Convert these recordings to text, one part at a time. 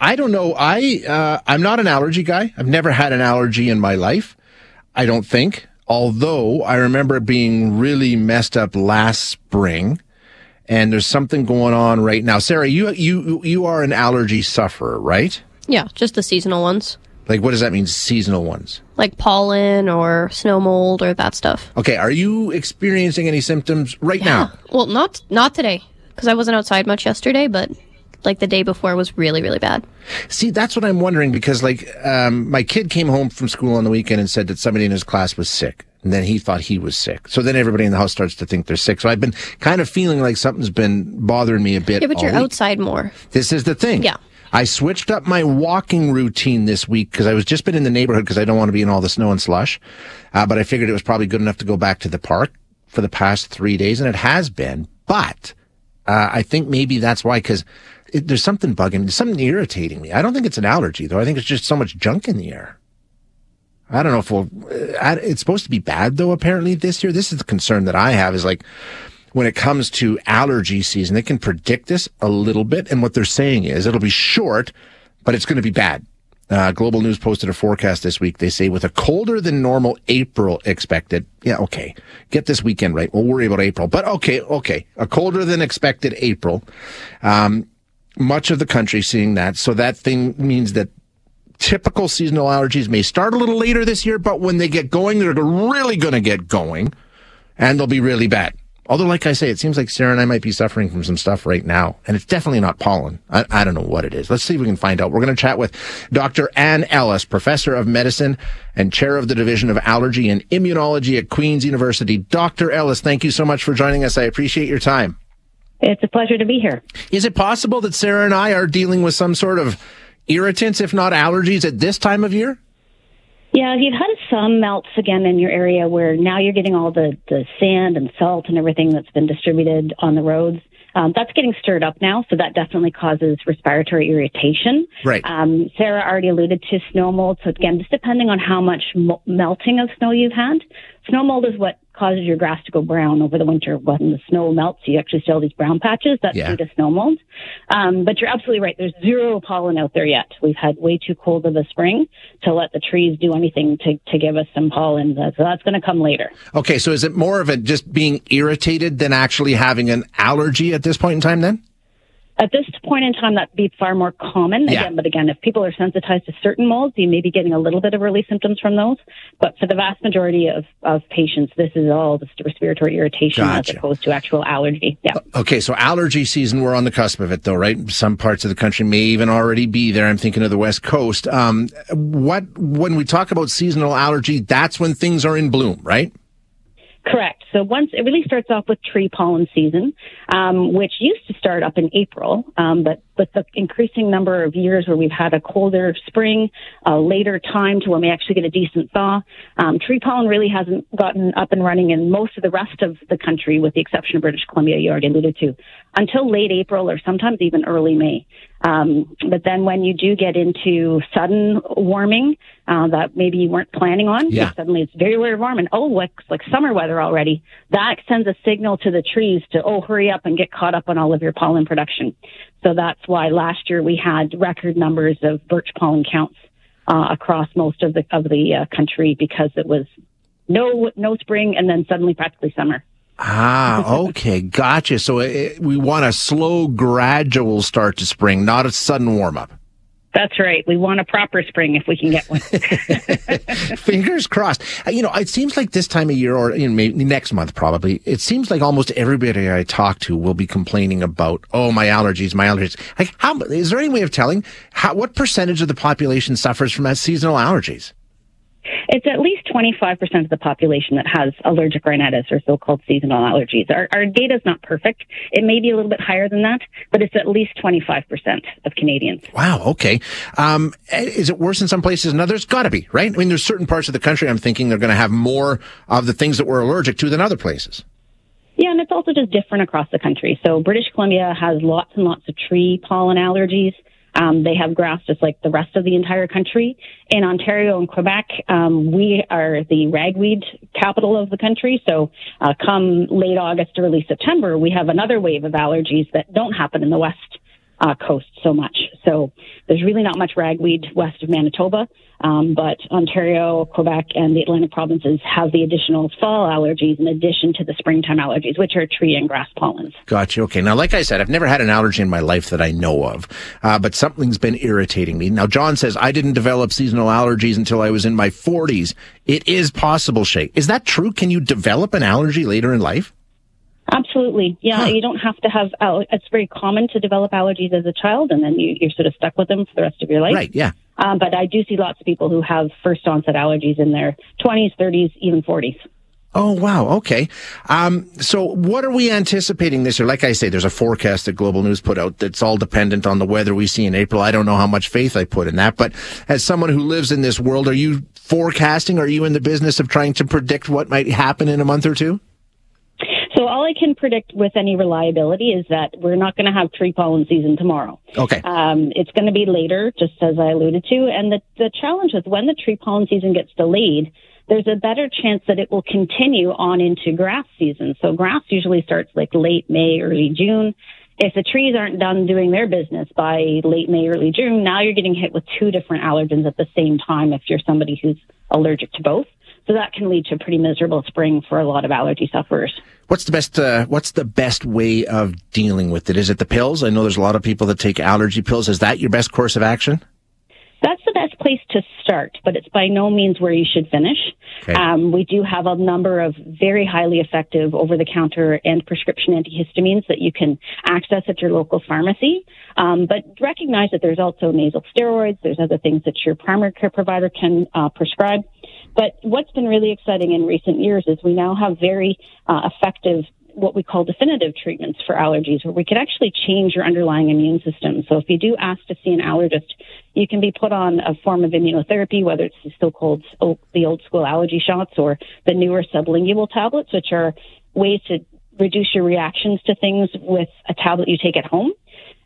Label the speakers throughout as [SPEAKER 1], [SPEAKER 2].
[SPEAKER 1] I don't know. I uh, I'm not an allergy guy. I've never had an allergy in my life. I don't think. Although I remember being really messed up last spring, and there's something going on right now. Sarah, you you you are an allergy sufferer, right?
[SPEAKER 2] Yeah, just the seasonal ones.
[SPEAKER 1] Like, what does that mean? Seasonal ones.
[SPEAKER 2] Like pollen or snow mold or that stuff.
[SPEAKER 1] Okay, are you experiencing any symptoms right
[SPEAKER 2] Yeah.
[SPEAKER 1] now?
[SPEAKER 2] Well, not not today because I wasn't outside much yesterday, but like the day before was really really bad.
[SPEAKER 1] See, that's what I'm wondering because, like, um, my kid came home from school on the weekend and said that somebody in his class was sick. And then he thought he was sick. So then everybody in the house starts to think they're sick. So I've been kind of feeling like something's been bothering me a bit.
[SPEAKER 2] Yeah, but you're
[SPEAKER 1] week.
[SPEAKER 2] outside more.
[SPEAKER 1] This is the thing.
[SPEAKER 2] Yeah.
[SPEAKER 1] I switched up my walking routine this week because I was just been in the neighborhood because I don't want to be in all the snow and slush. Uh, but I figured it was probably good enough to go back to the park for the past three days, and it has been. But uh, I think maybe that's why because there's something bugging, something irritating me. I don't think it's an allergy though. I think it's just so much junk in the air. I don't know if we'll. Uh, it's supposed to be bad though. Apparently this year, this is the concern that I have is like when it comes to allergy season, they can predict this a little bit. And what they're saying is it'll be short, but it's going to be bad. Uh, Global News posted a forecast this week. They say with a colder than normal April expected. Yeah, okay. Get this weekend right. We'll worry about April, but okay, okay. A colder than expected April. Um, much of the country seeing that. So that thing means that typical seasonal allergies may start a little later this year, but when they get going, they're really going to get going and they'll be really bad. Although, like I say, it seems like Sarah and I might be suffering from some stuff right now, and it's definitely not pollen. I, I don't know what it is. Let's see if we can find out. We're going to chat with Dr. Anne Ellis, professor of medicine and chair of the division of allergy and immunology at Queen's University. Dr. Ellis, thank you so much for joining us. I appreciate your time.
[SPEAKER 3] It's a pleasure to be here.
[SPEAKER 1] Is it possible that Sarah and I are dealing with some sort of irritants, if not allergies, at this time of year?
[SPEAKER 3] Yeah, you've had some melts again in your area where now you're getting all the, the sand and salt and everything that's been distributed on the roads. Um, that's getting stirred up now, so that definitely causes respiratory irritation.
[SPEAKER 1] Right.
[SPEAKER 3] Um, Sarah already alluded to snow mold. So again, just depending on how much mo- melting of snow you've had, snow mold is what causes your grass to go brown over the winter. When the snow melts, you actually see all these brown patches. That's
[SPEAKER 1] Yeah.
[SPEAKER 3] due to snow mold. Um, but you're absolutely right. There's zero pollen out there yet. We've had way too cold of a spring to let the trees do anything to, to give us some pollen. So that's going to come later.
[SPEAKER 1] Okay, so is it more of it just being irritated than actually having an allergy at this point in time then?
[SPEAKER 3] At this point in time, that'd be far more common.
[SPEAKER 1] Yeah.
[SPEAKER 3] Again, but again, if people are sensitized to certain molds, you may be getting a little bit of early symptoms from those. But for the vast majority of, of patients, this is all just respiratory irritation
[SPEAKER 1] Gotcha.
[SPEAKER 3] as opposed to actual allergy. Yeah.
[SPEAKER 1] Okay, so allergy season, we're on the cusp of it though, right? Some parts of the country may even already be there. I'm thinking of the West Coast. Um, what, when we talk about seasonal allergy, that's when things are in bloom, right?
[SPEAKER 3] Correct. So once it really starts off with tree pollen season, um, which used to start up in April, um, but with the increasing number of years where we've had a colder spring, a later time to when we actually get a decent thaw, um, tree pollen really hasn't gotten up and running in most of the rest of the country, with the exception of British Columbia, you already alluded to, until late April or sometimes even early May. Um, but then when you do get into sudden warming uh, that maybe you weren't planning on,
[SPEAKER 1] Yeah.
[SPEAKER 3] suddenly it's very, very warm and oh, it's like summer weather already. That sends a signal to the trees to, oh, hurry up and get caught up on all of your pollen production. So that's why last year we had record numbers of birch pollen counts uh, across most of the of the uh, country because it was no no spring and then suddenly practically summer.
[SPEAKER 1] Ah, okay, gotcha. So it, we want a slow, gradual start to spring, not a sudden warm up.
[SPEAKER 3] That's right. We want a proper spring if we can get one.
[SPEAKER 1] Fingers crossed. Uh, You know, it seems like this time of year, or you know, maybe next month, probably. It seems like almost everybody I talk to will be complaining about, oh, my allergies, my allergies. Like, how is there any way of telling how what percentage of the population suffers from seasonal allergies?
[SPEAKER 3] It's at least 25% of the population that has allergic rhinitis or so-called seasonal allergies. Our, our data is not perfect. It may be a little bit higher than that, but it's at least 25% of Canadians.
[SPEAKER 1] Wow. Okay. Um, is it worse in some places than others? Got to be, right? I mean, there's certain parts of the country I'm thinking they're going to have more of the things that we're allergic to than other places.
[SPEAKER 3] Yeah, and it's also just different across the country. So British Columbia has lots and lots of tree pollen allergies. Um, they have grass just like the rest of the entire country. In Ontario and Quebec, um, we are the ragweed capital of the country. So uh, come late August, early September, we have another wave of allergies that don't happen in the west uh, coast so much. So there's really not much ragweed west of Manitoba, um, but Ontario, Quebec, and the Atlantic provinces have the additional fall allergies in addition to the springtime allergies, which are tree and grass pollens.
[SPEAKER 1] Gotcha. Okay. Now, like I said, I've never had an allergy in my life that I know of, uh, but something's been irritating me. Now, John says I didn't develop seasonal allergies until I was in my 40s. It is possible, Shay. Is that true? Can you develop an allergy later in life?
[SPEAKER 3] Absolutely. Yeah, huh. you don't have to have, it's very common to develop allergies as a child and then you, you're sort of stuck with them for the rest of your life.
[SPEAKER 1] Right, yeah.
[SPEAKER 3] Um, but I do see lots of people who have first onset allergies in their 20s, 30s, even 40s.
[SPEAKER 1] Oh, wow. Okay. Um, so what are we anticipating this year? Like I say, there's a forecast that Global News put out that's all dependent on the weather we see in April. I don't know how much faith I put in that, but as someone who lives in this world, are you forecasting? Are you in the business of trying to predict what might happen in a month or two?
[SPEAKER 3] All I can predict with any reliability is that we're not going to have tree pollen season tomorrow.
[SPEAKER 1] Okay.
[SPEAKER 3] Um, it's going to be later, just as I alluded to. And the, the challenge is when the tree pollen season gets delayed, there's a better chance that it will continue on into grass season. So grass usually starts like late May, early June. If the trees aren't done doing their business by late May, early June, now you're getting hit with two different allergens at the same time if you're somebody who's allergic to both. So that can lead to a pretty miserable spring for a lot of allergy sufferers.
[SPEAKER 1] What's the best? Uh, what's the best way of dealing with it? Is it the pills? I know there's a lot of people that take allergy pills. Is that your best course of action?
[SPEAKER 3] That's the best place to start, but it's by no means where you should finish. Okay. Um, we do have a number of very highly effective over the counter and prescription antihistamines that you can access at your local pharmacy. Um, but recognize that there's also nasal steroids, there's other things that your primary care provider can uh, prescribe. But what's been really exciting in recent years is we now have very uh, effective what we call definitive treatments for allergies, where we can actually change your underlying immune system. So if you do ask to see an allergist, you can be put on a form of immunotherapy, whether it's the so-called the old school allergy shots or the newer sublingual tablets, which are ways to reduce your reactions to things with a tablet you take at home.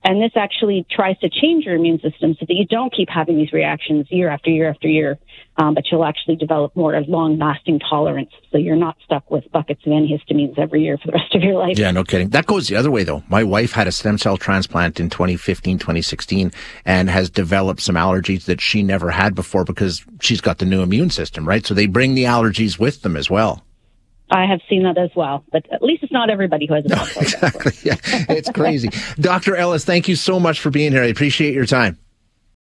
[SPEAKER 3] And this actually tries to change your immune system so that you don't keep having these reactions year after year after year, um, but you'll actually develop more of long lasting tolerance. So you're not stuck with buckets of antihistamines every year for the rest of your life.
[SPEAKER 1] Yeah, no kidding. That goes the other way though. My wife had a stem cell transplant in 2015, 2016 and has developed some allergies that she never had before because she's got the new immune system, right? So they bring the allergies with them as well.
[SPEAKER 3] I have seen that as well, but at least it's not everybody who has it.
[SPEAKER 1] No, exactly. yeah, it's crazy. Dr. Ellis, thank you so much for being here. I appreciate your time.